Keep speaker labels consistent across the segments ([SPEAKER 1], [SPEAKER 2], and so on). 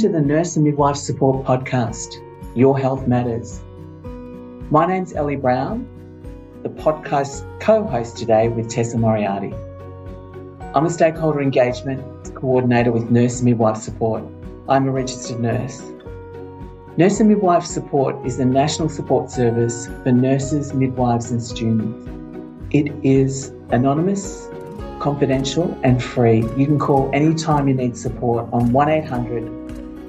[SPEAKER 1] to the Nurse and Midwife Support Podcast, Your Health Matters. My name's Ellie Brown, the podcast co host today with Tessa Moriarty. I'm a stakeholder engagement coordinator with Nurse and Midwife Support. I'm a registered nurse. Nurse and Midwife Support is a national support service for nurses, midwives, and students. It is anonymous, confidential, and free. You can call anytime you need support on 1 800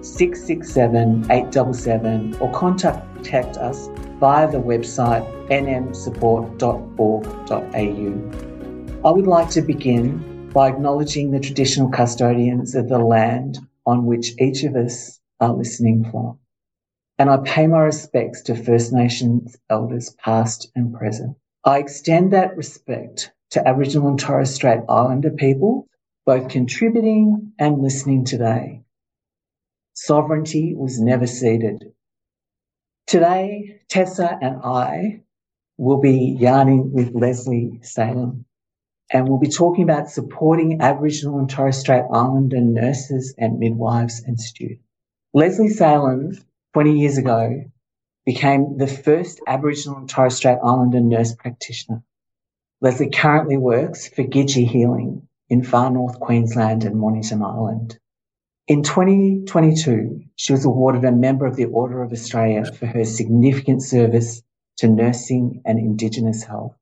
[SPEAKER 1] 667 877 or contact us via the website nmsupport.org.au. I would like to begin by acknowledging the traditional custodians of the land on which each of us are listening from. And I pay my respects to First Nations elders past and present. I extend that respect to Aboriginal and Torres Strait Islander people, both contributing and listening today. Sovereignty was never ceded. Today, Tessa and I will be yarning with Lesley Salem and we'll be talking about supporting Aboriginal and Torres Strait Islander nurses and midwives and students. Lesley Salem, 20 years ago, became the first Aboriginal and Torres Strait Islander nurse practitioner. Lesley currently works for Gidgee Healing in far north Queensland and Mornington Island. In 2022, she was awarded a Member of the Order of Australia for her significant service to nursing and Indigenous health.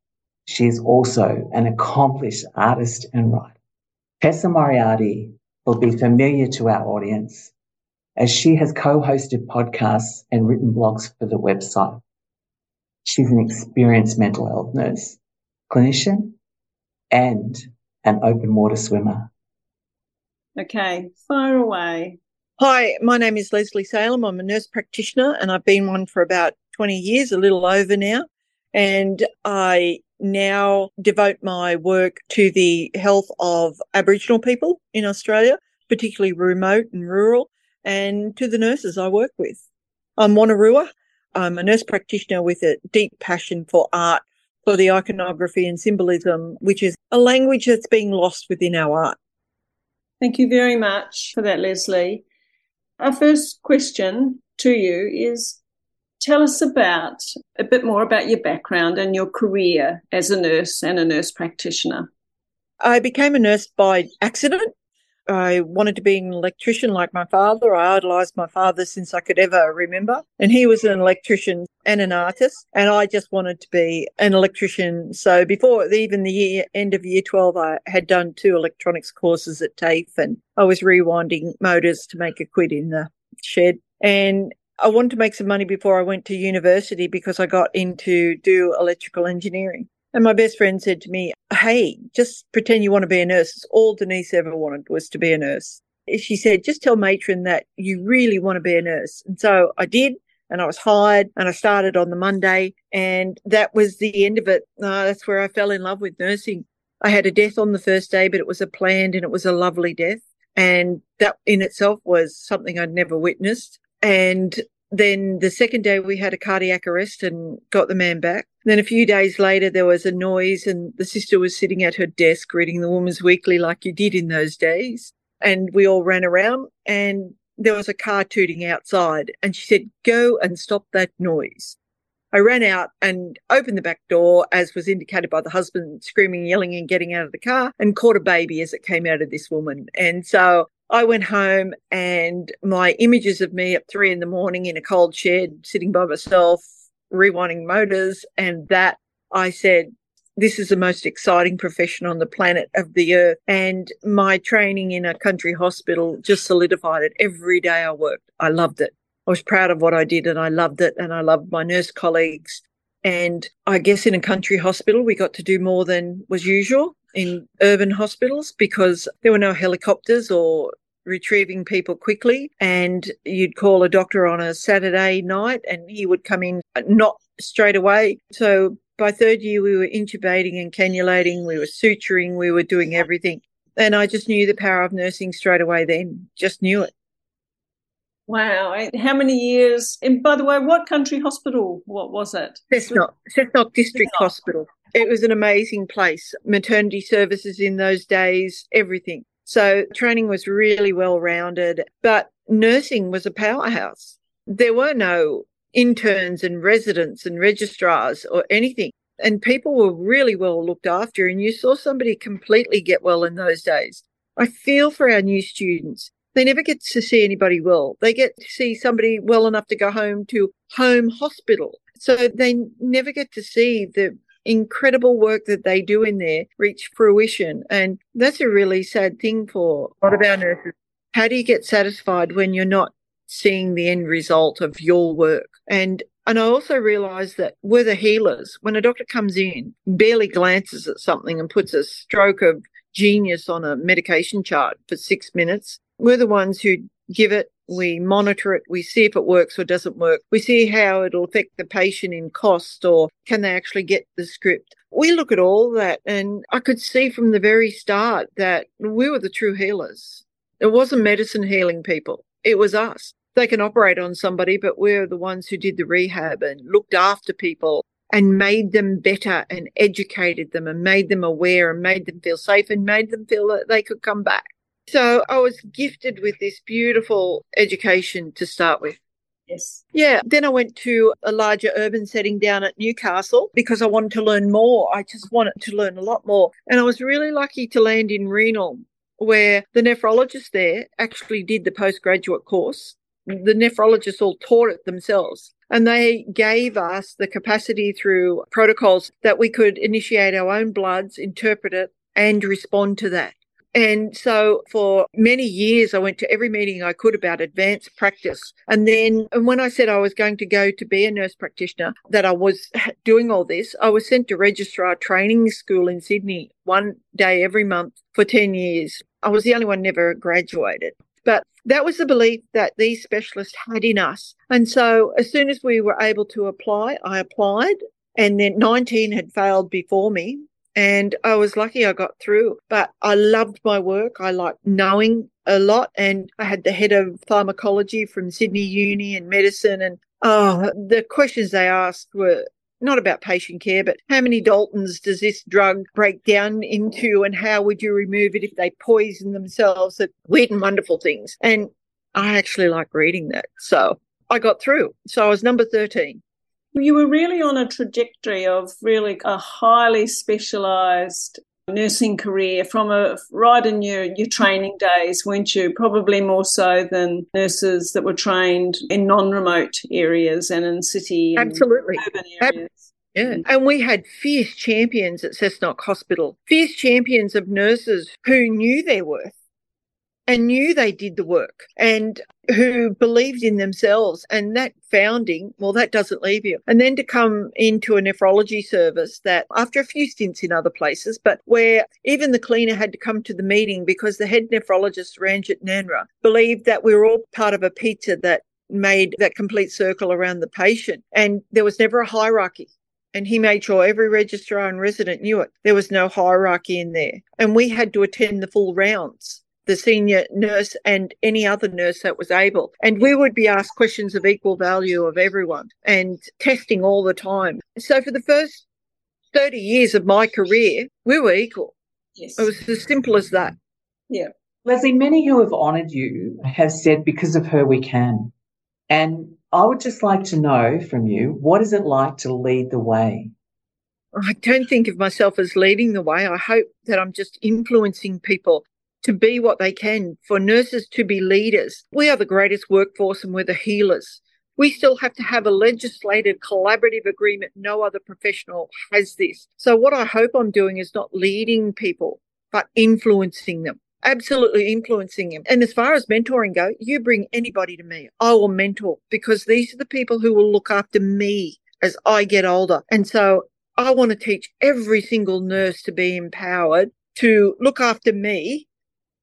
[SPEAKER 1] She is also an accomplished artist and writer. Tessa Moriarty will be familiar to our audience as she has co-hosted podcasts and written blogs for the website. She's an experienced mental health nurse, clinician, and an open water swimmer.
[SPEAKER 2] Okay, fire away.
[SPEAKER 3] Hi, my name is Lesley Salem. I'm a nurse practitioner and I've been one for about 20 years, a little over now. And I now devote my work to the health of Aboriginal people in Australia, particularly remote and rural, and to the nurses I work with. I'm Wonnarua. I'm a nurse practitioner with a deep passion for art, for the iconography and symbolism, which is a language that's being lost within our art.
[SPEAKER 2] Thank you very much for that, Lesley. Our first question to you is tell us about a bit more about your background and your career as a nurse and a nurse practitioner.
[SPEAKER 3] I became a nurse by accident. I wanted to be an electrician like my father. I idolized my father since I could ever remember. And he was an electrician and an artist. And I just wanted to be an electrician. So before even the year, end of year 12, I had done two electronics courses at TAFE and I was rewinding motors to make a quid in the shed. And I wanted to make some money before I went to university because I got into do electrical engineering. And my best friend said to me, Hey, just pretend you want to be a nurse. It's all Denise ever wanted was to be a nurse. She said, just tell matron that you really want to be a nurse. And so I did. And I was hired and I started on the Monday and that was the end of it. Uh, that's where I fell in love with nursing. I had a death on the first day, but it was a planned and it was a lovely death. And that in itself was something I'd never witnessed. And then the second day we had a cardiac arrest and got the man back. Then a few days later there was a noise and the sister was sitting at her desk reading the Woman's Weekly like you did in those days. And we all ran around and there was a car tooting outside and she said, go and stop that noise. I ran out and opened the back door as was indicated by the husband screaming, yelling and getting out of the car and caught a baby as it came out of this woman. And so I went home and my images of me at three in the morning in a cold shed, sitting by myself, rewinding motors, and that I said, this is the most exciting profession on the planet of the earth. And my training in a country hospital just solidified it. Every day I worked, I loved it. I was proud of what I did and I loved it. And I loved my nurse colleagues. And I guess in a country hospital, we got to do more than was usual in urban hospitals because there were no helicopters or retrieving people quickly. And you'd call a doctor on a Saturday night and he would come in uh, not straight away. So by third year, we were intubating and cannulating, we were suturing, we were doing everything. And I just knew the power of nursing straight away then, just knew it.
[SPEAKER 2] Wow. How many years? And by the way, what country hospital? What was it?
[SPEAKER 3] Cessnock, Cessnock District Cessnock. Hospital. It was an amazing place. Maternity services in those days, everything. So training was really well rounded. But nursing was a powerhouse. There were no interns and residents and registrars or anything. And people were really well looked after, and you saw somebody completely get well in those days. I feel for our new students. They never get to see anybody well. They get to see somebody well enough to go home to home hospital. So they never get to see the incredible work that they do in there reach fruition. And that's a really sad thing for a lot of our nurses. How do you get satisfied when you're not seeing the end result of your work? And and I also realized that we're the healers. When a doctor comes in, barely glances at something and puts a stroke of genius on a medication chart for six minutes, we're the ones who give it, we monitor it, we see if it works or doesn't work, we see how it'll affect the patient in cost or can they actually get the script. We look at all that, and I could see from the very start that we were the true healers. It wasn't medicine healing people, it was us. They can operate on somebody, but we're the ones who did the rehab and looked after people and made them better and educated them and made them aware and made them feel safe and made them feel that they could come back. So I was gifted with this beautiful education to start with.
[SPEAKER 2] Yes.
[SPEAKER 3] Yeah. Then I went to a larger urban setting down at Newcastle because I wanted to learn more. I just wanted to learn a lot more. And I was really lucky to land in renal, where the nephrologist there actually did the postgraduate course. The nephrologists all taught it themselves. And they gave us the capacity through protocols that we could initiate our own bloods, interpret it, and respond to that. And so for many years, I went to every meeting I could about advanced practice. And then and when I said I was going to go to be a nurse practitioner, that I was doing all this, I was sent to registrar training school in Sydney one day every month for 10 years. I was the only one never graduated. But that was the belief that these specialists had in us. And so as soon as we were able to apply, I applied. And then 19 had failed before me. And I was lucky I got through, but I loved my work. I liked knowing a lot. And I had the head of pharmacology from Sydney Uni and medicine. And oh, the questions they asked were not about patient care, but how many Daltons does this drug break down into and how would you remove it if they poison themselves? That weird and wonderful things. And I actually like reading that. So I got through. So I was number 13.
[SPEAKER 2] You were really on a trajectory of really a highly specialized nursing career from a right in your, your training days, weren't you? Probably more so than nurses that were trained in non-remote areas and in city and
[SPEAKER 3] Absolutely.
[SPEAKER 2] urban areas.
[SPEAKER 3] Yeah. Mm. And we had fierce champions at Cessnock Hospital, fierce champions of nurses who knew their worth and knew they did the work and who believed in themselves. And that founding well that doesn't leave you. And then to come into a nephrology service that after a few stints in other places but where even the cleaner had to come to the meeting because the head nephrologist Ranjit Nanra believed that we were all part of a pizza that made that complete circle around the patient. And there was never a hierarchy. And he made sure every registrar and resident knew it. There was no hierarchy in there. And we had to attend the full rounds the senior nurse and any other nurse that was able. And we would be asked questions of equal value of everyone and testing all the time. So for the first 30 years of my career, we were equal.
[SPEAKER 2] Yes.
[SPEAKER 3] It was as simple as that.
[SPEAKER 2] Yeah.
[SPEAKER 1] Lesley, many who have honoured you have said, because of her, we can. And I would just like to know from you, what is it like to lead the way?
[SPEAKER 3] I don't think of myself as leading the way. I hope that I'm just influencing people to be what they can, for nurses to be leaders. We are the greatest workforce and we're the healers. We still have to have a legislated collaborative agreement. No other professional has this. So, what I hope I'm doing is not leading people, but influencing them. Absolutely influencing them. And as far as mentoring go, you bring anybody to me. I will mentor because these are the people who will look after me as I get older. And so I want to teach every single nurse to be empowered to look after me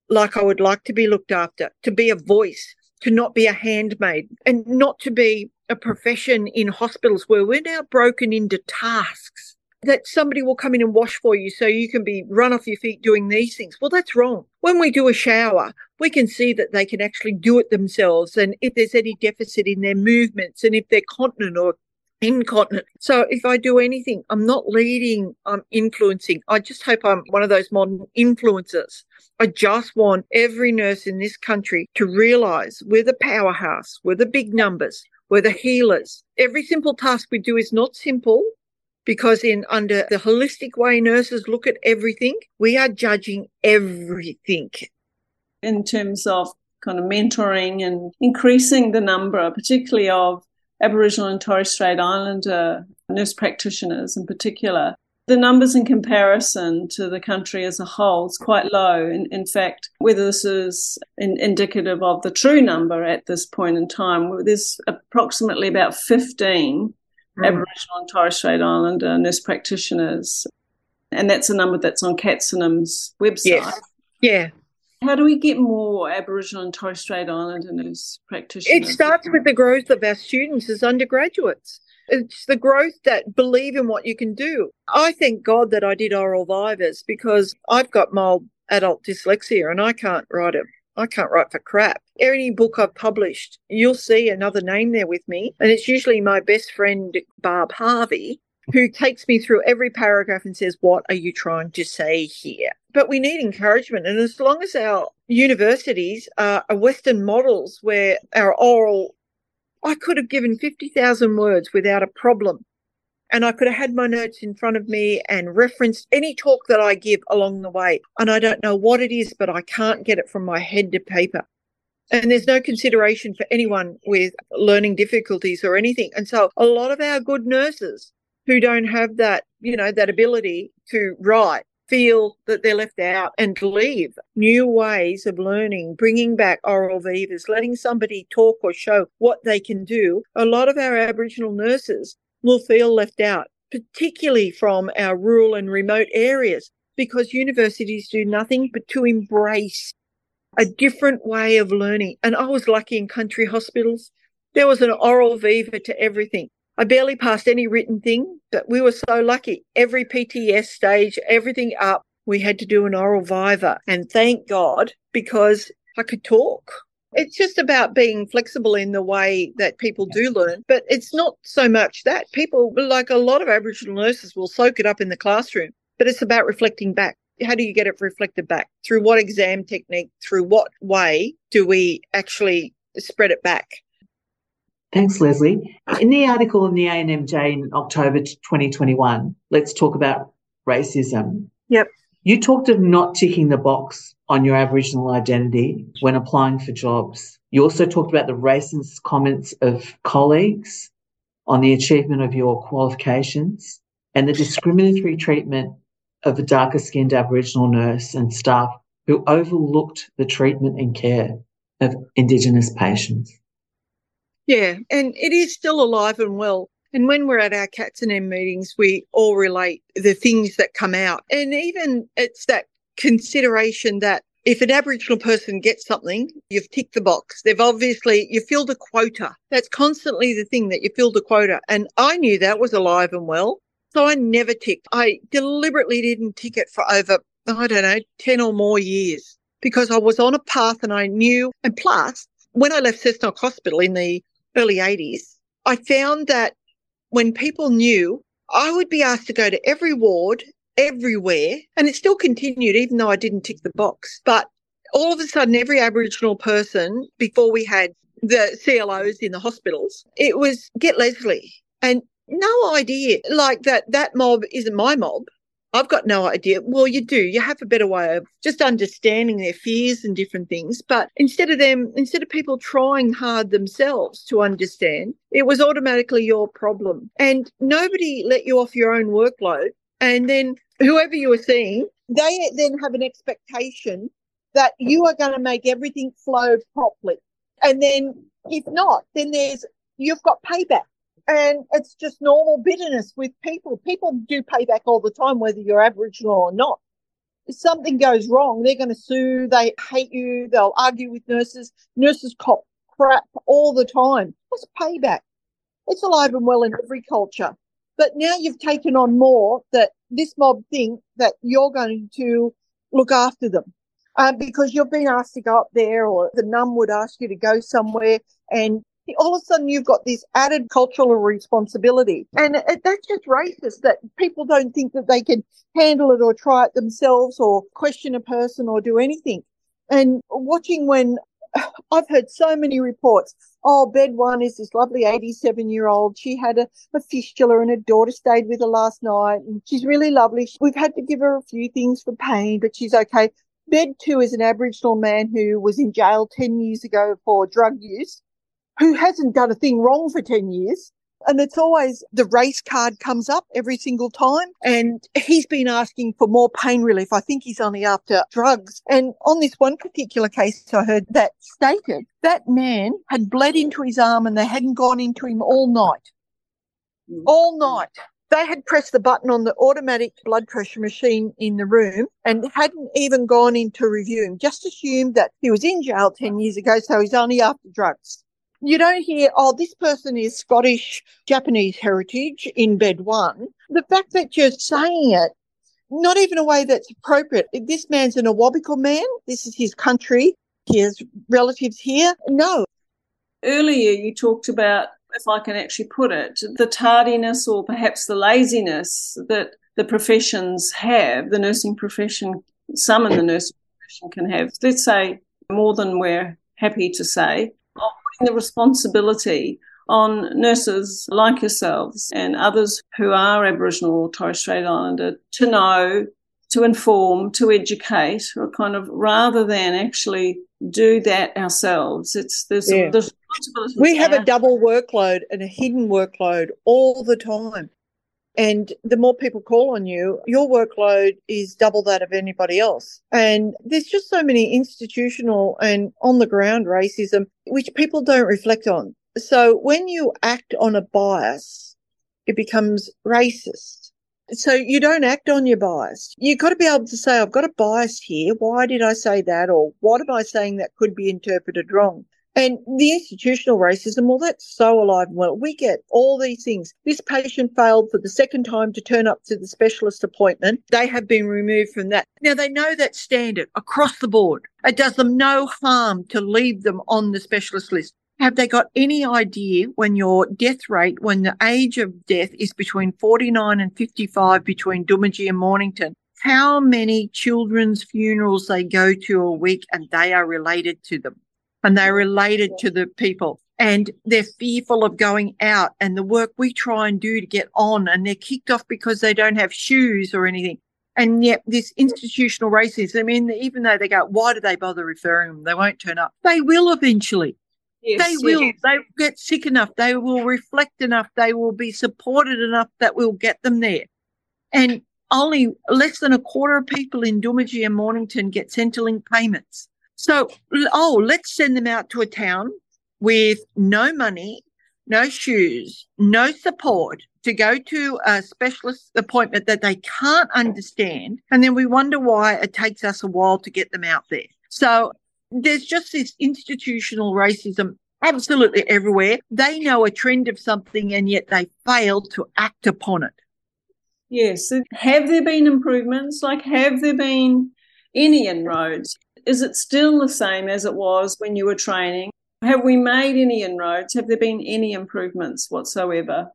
[SPEAKER 3] like I would like to be looked after, to be a voice, to not be a handmaid, and not to be a profession in hospitals where we're now broken into tasks that somebody will come in and wash for you so you can be run off your feet doing these things. Well, that's wrong. When we do a shower, we can see that they can actually do it themselves. And if there's any deficit in their movements and if they're continent or incontinent. So if I do anything, I'm not leading, I'm influencing. I just hope I'm one of those modern influencers. I just want every nurse in this country to realize we're the powerhouse, we're the big numbers, we're the healers. Every simple task we do is not simple because in under the holistic way nurses look at everything, we are judging everything.
[SPEAKER 2] In terms of kind of mentoring and increasing the number, particularly of Aboriginal and Torres Strait Islander nurse practitioners in particular, the numbers in comparison to the country as a whole is quite low. In, in fact, whether this is in, indicative of the true number at this point in time, there's approximately about 15 mm. Aboriginal and Torres Strait Islander nurse practitioners. And that's a number that's on CATSINaM's website.
[SPEAKER 3] Yes. Yeah.
[SPEAKER 2] How do we get more Aboriginal and Torres Strait Islander nurse practitioners?
[SPEAKER 3] It starts with the growth of our students as undergraduates. It's the growth that believe in what you can do. I thank God that I did oral vivas because I've got mild adult dyslexia and I can't write it. I can't write for crap. Any book I've published, you'll see another name there with me. And it's usually my best friend, Barb Harvey, who takes me through every paragraph and says, What are you trying to say here? But we need encouragement. And as long as our universities are Western models where our oral, I could have given 50,000 words without a problem. And I could have had my notes in front of me and referenced any talk that I give along the way. And I don't know what it is, but I can't get it from my head to paper. And there's no consideration for anyone with learning difficulties or anything. And so a lot of our good nurses who don't have that, you know, that ability to write feel that they're left out and leave new ways of learning, bringing back oral vivas, letting somebody talk or show what they can do. A lot of our Aboriginal nurses will feel left out, particularly from our rural and remote areas, because universities do nothing but to embrace a different way of learning. And I was lucky in country hospitals. There was an oral viva to everything. I barely passed any written thing, but we were so lucky. Every PTS stage, everything up, we had to do an oral viva. And thank God because I could talk. It's just about being flexible in the way that people do learn, but it's not so much that people, like a lot of Aboriginal nurses, will soak it up in the classroom, but it's about reflecting back. How do you get it reflected back? Through what exam technique? Through what way do we actually spread it back?
[SPEAKER 1] Thanks, Lesley. In the article in the ANMJ in October 2021, let's talk about racism.
[SPEAKER 3] Yep.
[SPEAKER 1] You talked of not ticking the box on your Aboriginal identity when applying for jobs. You also talked about the racist comments of colleagues on the achievement of your qualifications and the discriminatory treatment of a darker skinned Aboriginal nurse and staff who overlooked the treatment and care of Indigenous patients.
[SPEAKER 3] Yeah, and it is still alive and well. And when we're at our CATSINaM meetings, we all relate the things that come out. And even it's that consideration that if an Aboriginal person gets something, you've ticked the box. They've obviously, you filled a quota. That's constantly the thing that you filled a quota. And I knew that was alive and well. So I never ticked. I deliberately didn't tick it for over, I don't know, 10 or more years because I was on a path and I knew. And plus, when I left Cessnock Hospital in the early 80s, I found that when people knew, I would be asked to go to every ward, everywhere, and it still continued, even though I didn't tick the box. But all of a sudden, every Aboriginal person, before we had the CLOs in the hospitals, it was get Lesley. And no idea like that, that mob isn't my mob. I've got no idea. Well, you do. You have a better way of just understanding their fears and different things. But instead of them, instead of people trying hard themselves to understand, it was automatically your problem. And nobody let you off your own workload. And then whoever you were seeing, they then have an expectation that you are going to make everything flow properly. And then if not, then there's, you've got payback. And it's just normal bitterness with people. People do payback all the time, whether you're Aboriginal or not. If something goes wrong, they're going to sue. They hate you. They'll argue with nurses. Nurses cop crap all the time. That's payback. It's alive and well in every culture. But now you've taken on more that this mob think that you're going to look after them. Um, because you've been asked to go up there or the num would ask you to go somewhere and all of a sudden you've got this added cultural responsibility. And it, that's just racist that people don't think that they can handle it or try it themselves or question a person or do anything. And watching when I've heard so many reports. Oh, bed one is this lovely 87 year old. She had a, a, fistula and her daughter stayed with her last night and she's really lovely. We've had to give her a few things for pain, but she's okay. Bed two is an Aboriginal man who was in jail 10 years ago for drug use, who hasn't done a thing wrong for 10 years. And it's always the race card comes up every single time. And he's been asking for more pain relief. I think he's only after drugs. And on this one particular case, I heard that stated that man had bled into his arm and they hadn't gone into him all night. Mm. All night. They had pressed the button on the automatic blood pressure machine in the room and hadn't even gone in to review him, just assumed that he was in jail 10 years ago, so he's only after drugs. You don't hear, oh, this person is Scottish, Japanese heritage in bed one. The fact that you're saying it, not even a way that's appropriate. This man's an Awabakal man. This is his country. He has relatives here. No.
[SPEAKER 2] Earlier, you talked about, if I can actually put it, the tardiness or perhaps the laziness that the professions have, the nursing profession, some in the nursing profession can have. Let's say more than we're happy to say the responsibility on nurses like yourselves and others who are Aboriginal or Torres Strait Islander to know, to inform, to educate, or kind of rather than actually do that ourselves. It's there's, yeah. there's
[SPEAKER 3] we have a double workload and a hidden workload all the time. And the more people call on you, your workload is double that of anybody else. And there's just so many institutional and on the ground racism, which people don't reflect on. So when you act on a bias, it becomes racist. So you don't act on your bias. You've got to be able to say, I've got a bias here. Why did I say that? Or what am I saying that could be interpreted wrong? And the institutional racism, well, that's so alive and well. We get all these things. This patient failed for the second time to turn up to the specialist appointment. They have been removed from that. Now they know that standard across the board. It does them no harm to leave them on the specialist list. Have they got any idea when your death rate, when the age of death is between 49 and 55 between Doomadgee and Mornington, how many children's funerals they go to a week and they are related to them? And they're related to the people and they're fearful of going out and the work we try and do to get on and they're kicked off because they don't have shoes or anything. And yet this institutional racism, I mean, even though they go, why do they bother referring them? They won't turn up. They will eventually. Yes, they will. Yes. They get sick enough. They will reflect enough. They will be supported enough that we'll get them there. And only less than a quarter of people in Doomadgee and Mornington get Centrelink payments. So, oh, let's send them out to a town with no money, no shoes, no support to go to a specialist appointment that they can't understand. And then we wonder why it takes us a while to get them out there. So there's just this institutional racism absolutely everywhere. They know a trend of something and yet they fail to act upon it.
[SPEAKER 2] Yes. Have there been improvements? Like, have there been any inroads? Is it still the same as it was when you were training? Have we made any inroads? Have there been any improvements whatsoever?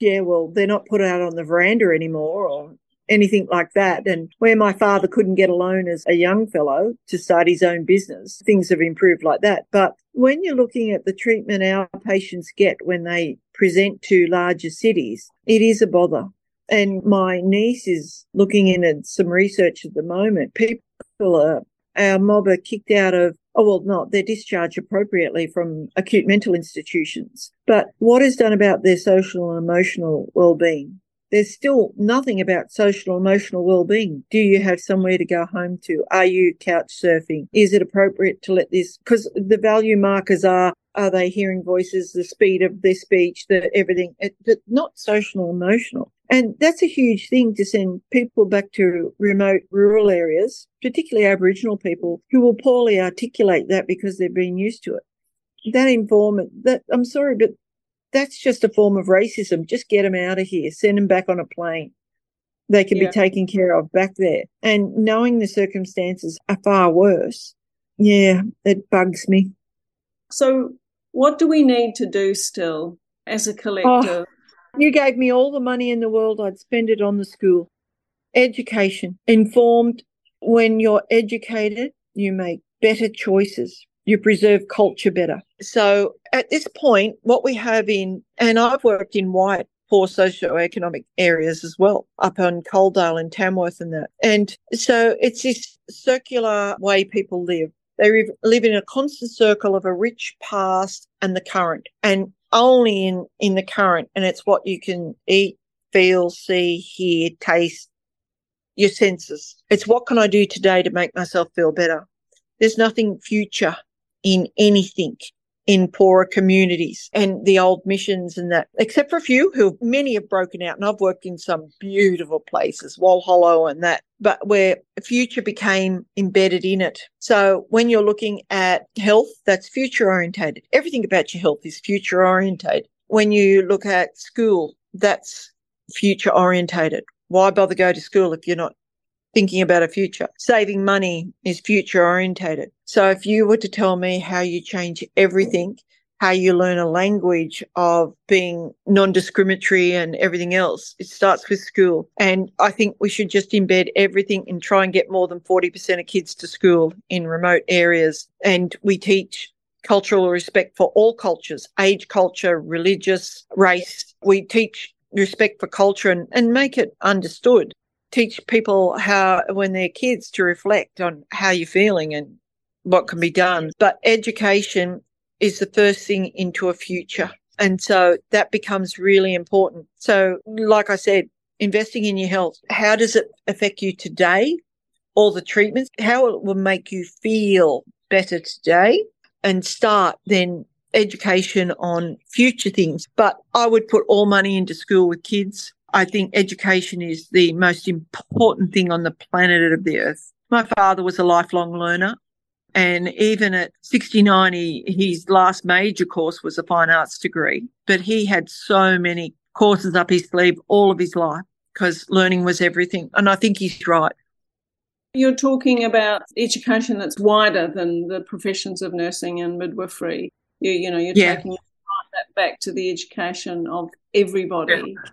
[SPEAKER 3] Yeah, well, they're not put out on the veranda anymore or anything like that. And where my father couldn't get a loan as a young fellow to start his own business, things have improved like that. But when you're looking at the treatment our patients get when they present to larger cities, it is a bother. And my niece is looking in at some research at the moment. People are our mob are kicked out of oh well not they're discharged appropriately from acute mental institutions. But what is done about their social and emotional well-being? There's still nothing about social and emotional well-being. Do you have somewhere to go home to? Are you couch surfing? Is it appropriate to let this because the value markers are are they hearing voices the speed of their speech the everything it, not social and emotional and that's a huge thing to send people back to remote rural areas, particularly Aboriginal people who will poorly articulate that because they've been used to it. That informant, that I'm sorry, but that's just a form of racism. Just get them out of here, send them back on a plane. They can yeah. be taken care of back there. And knowing the circumstances are far worse, yeah, it bugs me.
[SPEAKER 2] So What do we need to do still as a oh, collective?
[SPEAKER 3] Oh, you gave me all the money in the world, I'd spend it on the school. Education, informed. When you're educated, you make better choices. You preserve culture better. So at this point, what we have in, and I've worked in white poor socioeconomic areas as well, up on Coledale and Tamworth and that. And so it's this circular way people live. They live in a constant circle of a rich past and the current, and only in, in the current. And it's what you can eat, feel, see, hear, taste, your senses. It's what can I do today to make myself feel better? There's nothing future in anything in poorer communities and the old missions and that, except for a few who many have broken out. And I've worked in some beautiful places, Walhallow and that, but where future became embedded in it. So when you're looking at health, that's future orientated. Everything about your health is future orientated. When you look at school, that's future orientated. Why bother go to school if you're not thinking about a future. Saving money is future orientated. So if you were to tell me how you change everything, how you learn a language of being non-discriminatory and everything else, it starts with school. And I think we should just embed everything and try and get more than 40% of kids to school in remote areas. And we teach cultural respect for all cultures, age culture, religious, race. We teach respect for culture and, and make it understood teach people how, when they're kids, to reflect on how you're feeling and what can be done. But education is the first thing into a future. And so that becomes really important. So, like I said, investing in your health, how does it affect you today? All the treatments, how it will make you feel better today and start then education on future things. But I would put all money into school with kids I think education is the most important thing on the planet of the earth. My father was a lifelong learner. And even at 69, he, his last major course was a fine arts degree, but he had so many courses up his sleeve all of his life because learning was everything. And I think he's right.
[SPEAKER 2] You're talking about education that's wider than the professions of nursing and midwifery. You, you know, you're yeah. taking that back to the education of everybody. Yeah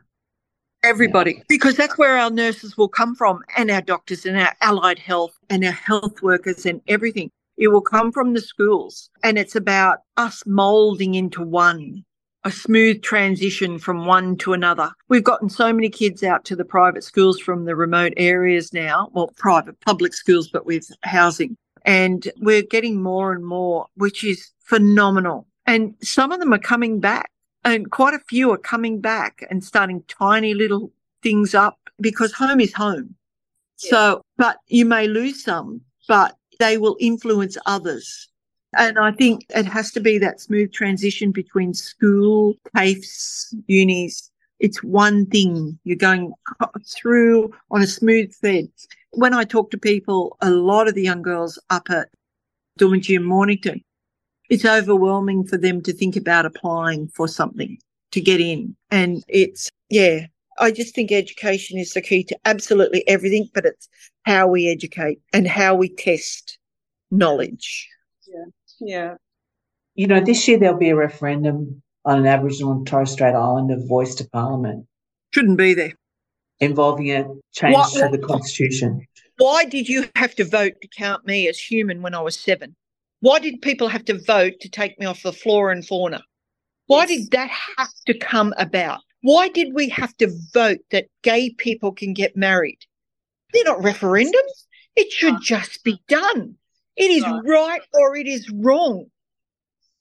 [SPEAKER 3] everybody yeah. because that's where our nurses will come from and our doctors and our allied health and our health workers and everything it will come from the schools and it's about us molding into one a smooth transition from one to another. We've gotten so many kids out to the private schools from the remote areas now, well, private public schools, but with housing. And we're getting more and more, which is phenomenal. And some of them are coming back and quite a few are coming back and starting tiny little things up because home is home. Yeah. So, but you may lose some, but they will influence others. And I think it has to be that smooth transition between school, TAFEs, unis. It's one thing you're going through on a smooth thread. When I talk to people, a lot of the young girls up at Doomadgee and Mornington, it's overwhelming for them to think about applying for something to get in. And it's, yeah, I just think education is the key to absolutely everything, but it's how we educate and how we test knowledge.
[SPEAKER 2] Yeah. Yeah.
[SPEAKER 1] You know, this year there'll be a referendum on an Aboriginal and Torres Strait Islander voice to Parliament.
[SPEAKER 3] Shouldn't be there.
[SPEAKER 1] Involving a change what, to the Constitution.
[SPEAKER 3] Why did you have to vote to count me as human when I was seven? Why did people have to vote to take me off the flora and fauna? Why yes. did that have to come about? Why did we have to vote that gay people can get married? They're not referendums. It should just be done. It is right or it is wrong.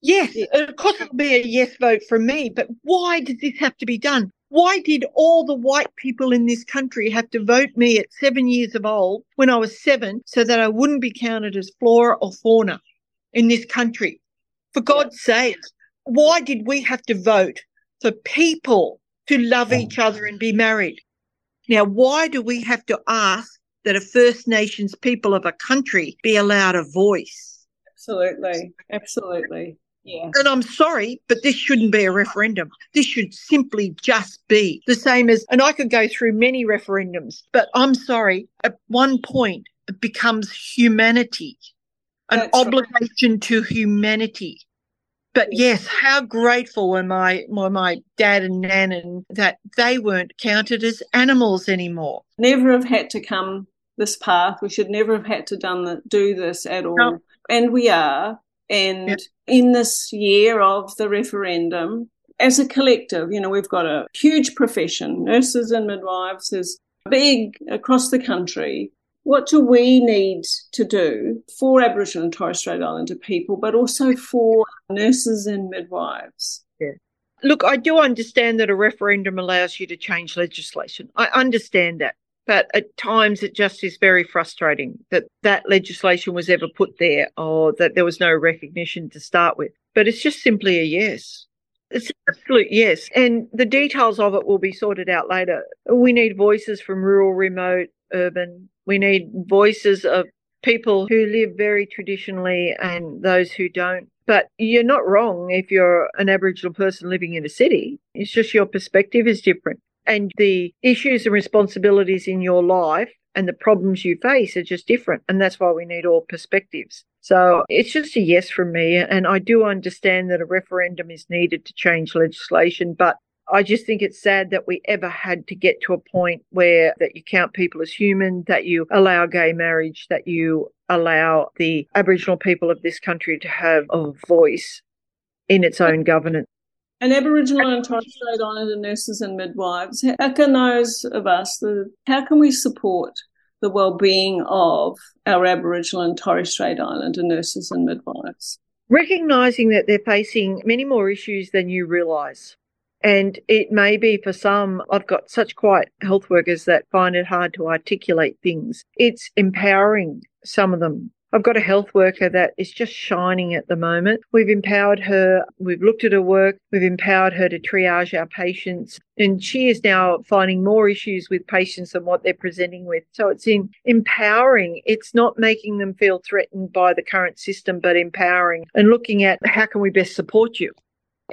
[SPEAKER 3] Yes, of course it'll be a yes vote from me, but why does this have to be done? Why did all the white people in this country have to vote me at seven years of old when I was seven so that I wouldn't be counted as flora or fauna? In this country. For God's yeah. sake, why did we have to vote for people to love each oh. other and be married? Now, why do we have to ask that a First Nations people of a country be allowed a voice?
[SPEAKER 2] Absolutely. Absolutely. Yeah.
[SPEAKER 3] And I'm sorry, but this shouldn't be a referendum. This should simply just be the same as, and I could go through many referendums, but I'm sorry, at one point, it becomes humanity an That's obligation right. to humanity. But yes, how grateful were my, were my dad and nan and that they weren't counted as animals anymore.
[SPEAKER 2] Never have had to come this path. We should never have had to done the, do this at all. No. And we are. And in this year of the referendum, as a collective, you know, we've got a huge profession, nurses and midwives is big across the country. What do we need to do for Aboriginal and Torres Strait Islander people, but also for nurses and midwives?
[SPEAKER 3] Yeah. Look, I do understand that a referendum allows you to change legislation. I understand that. But at times it just is very frustrating that that legislation was ever put there or that there was no recognition to start with. But it's just simply a yes. It's an absolute yes. And the details of it will be sorted out later. We need voices from rural, remote, urban. We need voices of people who live very traditionally and those who don't. But you're not wrong if you're an Aboriginal person living in a city. It's just your perspective is different. And the issues and responsibilities in your life and the problems you face are just different. And that's why we need all perspectives. So it's just a yes from me. And I do understand that a referendum is needed to change legislation, but I just think it's sad that we ever had to get to a point where that you count people as human, that you allow gay marriage, that you allow the Aboriginal people of this country to have a voice in its own governance.
[SPEAKER 2] And Aboriginal and Torres Strait Islander nurses and midwives, how can those of us, the, how can we support the well-being of our Aboriginal and Torres Strait Islander nurses and midwives.
[SPEAKER 3] Recognising that they're facing many more issues than you realise. And it may be for some, I've got such quiet health workers that find it hard to articulate things. It's empowering some of them I've got a health worker that is just shining at the moment. We've empowered her. We've looked at her work. We've empowered her to triage our patients. And she is now finding more issues with patients than what they're presenting with. So it's in empowering. It's not making them feel threatened by the current system, but empowering and looking at how can we best support you.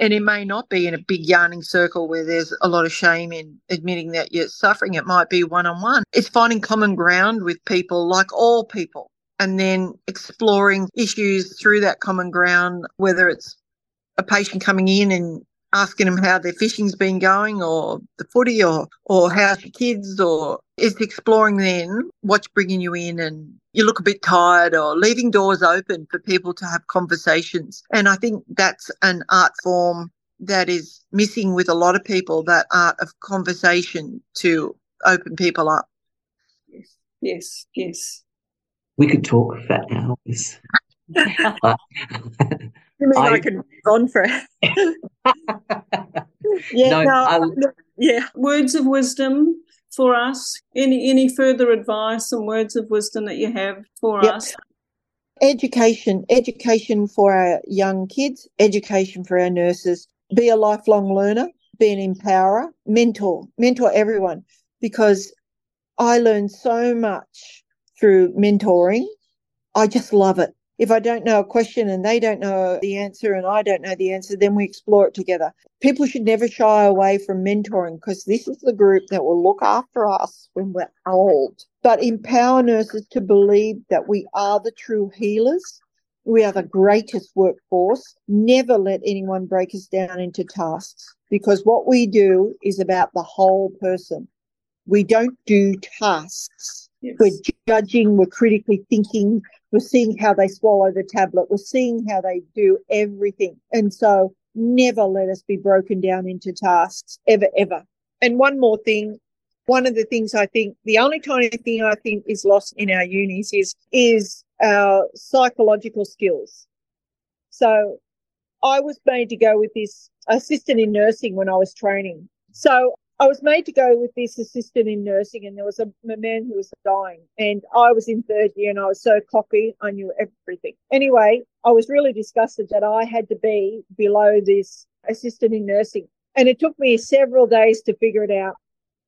[SPEAKER 3] And it may not be in a big yarning circle where there's a lot of shame in admitting that you're suffering. It might be one on one. It's finding common ground with people like all people and then exploring issues through that common ground, whether it's a patient coming in and asking them how their fishing's been going or the footy or, or how's your kids or it's exploring then what's bringing you in and you look a bit tired or leaving doors open for people to have conversations. And I think that's an art form that is missing with a lot of people, that art of conversation to open people up.
[SPEAKER 2] Yes, yes, yes
[SPEAKER 1] we could talk for hours.
[SPEAKER 3] you mean I, I can on for yeah, no, no, yeah.
[SPEAKER 2] Words of wisdom for us. Any any further advice and words of wisdom that you have for yep. us?
[SPEAKER 3] Education, education for our young kids, education for our nurses. Be a lifelong learner, be an empowerer, mentor, mentor everyone, because I learned so much through mentoring. I just love it. If I don't know a question and they don't know the answer and I don't know the answer, then we explore it together. People should never shy away from mentoring because this is the group that will look after us when we're old. But empower nurses to believe that we are the true healers. We are the greatest workforce. Never let anyone break us down into tasks because what we do is about the whole person. We don't do tasks Yes. We're judging, we're critically thinking, we're seeing how they swallow the tablet, we're seeing how they do everything. And so never let us be broken down into tasks, ever, ever. And one more thing, one of the things I think, the only tiny thing I think is lost in our unis is, is our psychological skills. So I was made to go with this assistant in nursing when I was training. So I was made to go with this assistant in nursing, and there was a, a, man who was dying. And I was in third year, and I was so cocky, I knew everything. Anyway, I was really disgusted that I had to be below this assistant in nursing. And it took me several days to figure it out.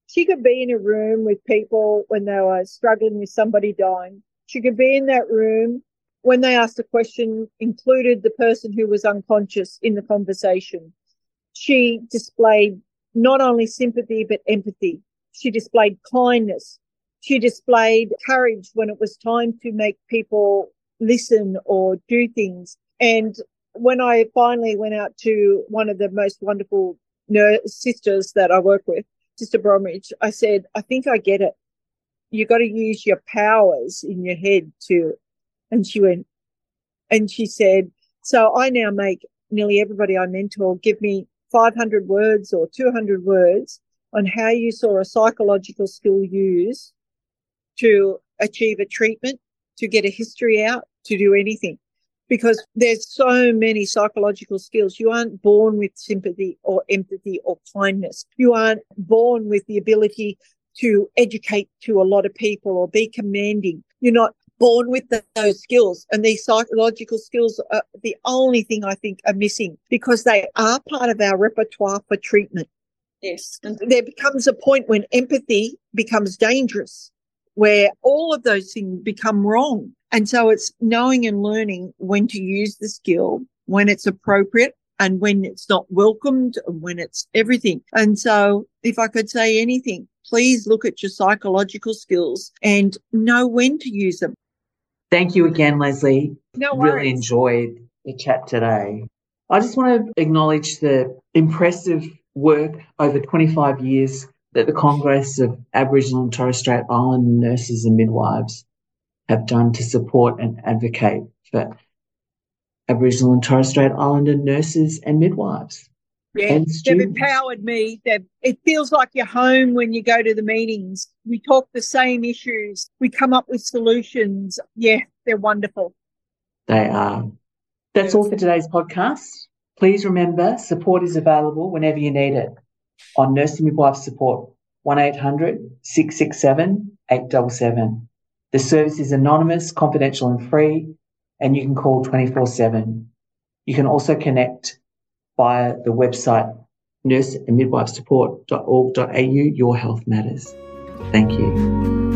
[SPEAKER 3] She could be in a room with people when they were struggling with somebody dying. She could be in that room when they asked a question, included the person who was unconscious in the conversation. She displayed not only sympathy, but empathy. She displayed kindness. She displayed courage when it was time to make people listen or do things. And when I finally went out to one of the most wonderful sisters that I work with, Sister Bromwich, I said, I think I get it. You got to use your powers in your head to. And she went, and she said, so I now make nearly everybody I mentor give me 500 words or 200 words on how you saw a psychological skill used to achieve a treatment, to get a history out, to do anything. Because there's so many psychological skills. You aren't born with sympathy or empathy or kindness. You aren't born with the ability to educate to a lot of people or be commanding. You're not born with the, those skills and these psychological skills are the only thing I think are missing because they are part of our repertoire for treatment.
[SPEAKER 2] Yes.
[SPEAKER 3] And there becomes a point when empathy becomes dangerous, where all of those things become wrong. And so it's knowing and learning when to use the skill, when it's appropriate and when it's not welcomed and when it's everything. And so if I could say anything, please look at your psychological skills and know when to use them.
[SPEAKER 1] Thank you again, Lesley.
[SPEAKER 3] No worries.
[SPEAKER 1] Really enjoyed the chat today. I just want to acknowledge the impressive work over 25 years that the Congress of Aboriginal and Torres Strait Island nurses and midwives have done to support and advocate for Aboriginal and Torres Strait Islander nurses and midwives.
[SPEAKER 3] Yeah,
[SPEAKER 1] and
[SPEAKER 3] they've
[SPEAKER 1] students.
[SPEAKER 3] empowered me. They've, it feels like you're home when you go to the meetings. We talk the same issues. We come up with solutions. Yeah, they're wonderful.
[SPEAKER 1] They are. That's all for today's podcast. Please remember support is available whenever you need it on Nursing Midwife Support 1800 667 877. The service is anonymous, confidential, and free, and you can call 24 7. You can also connect via the website nurse and midwife support.org.au. Your health matters. Thank you.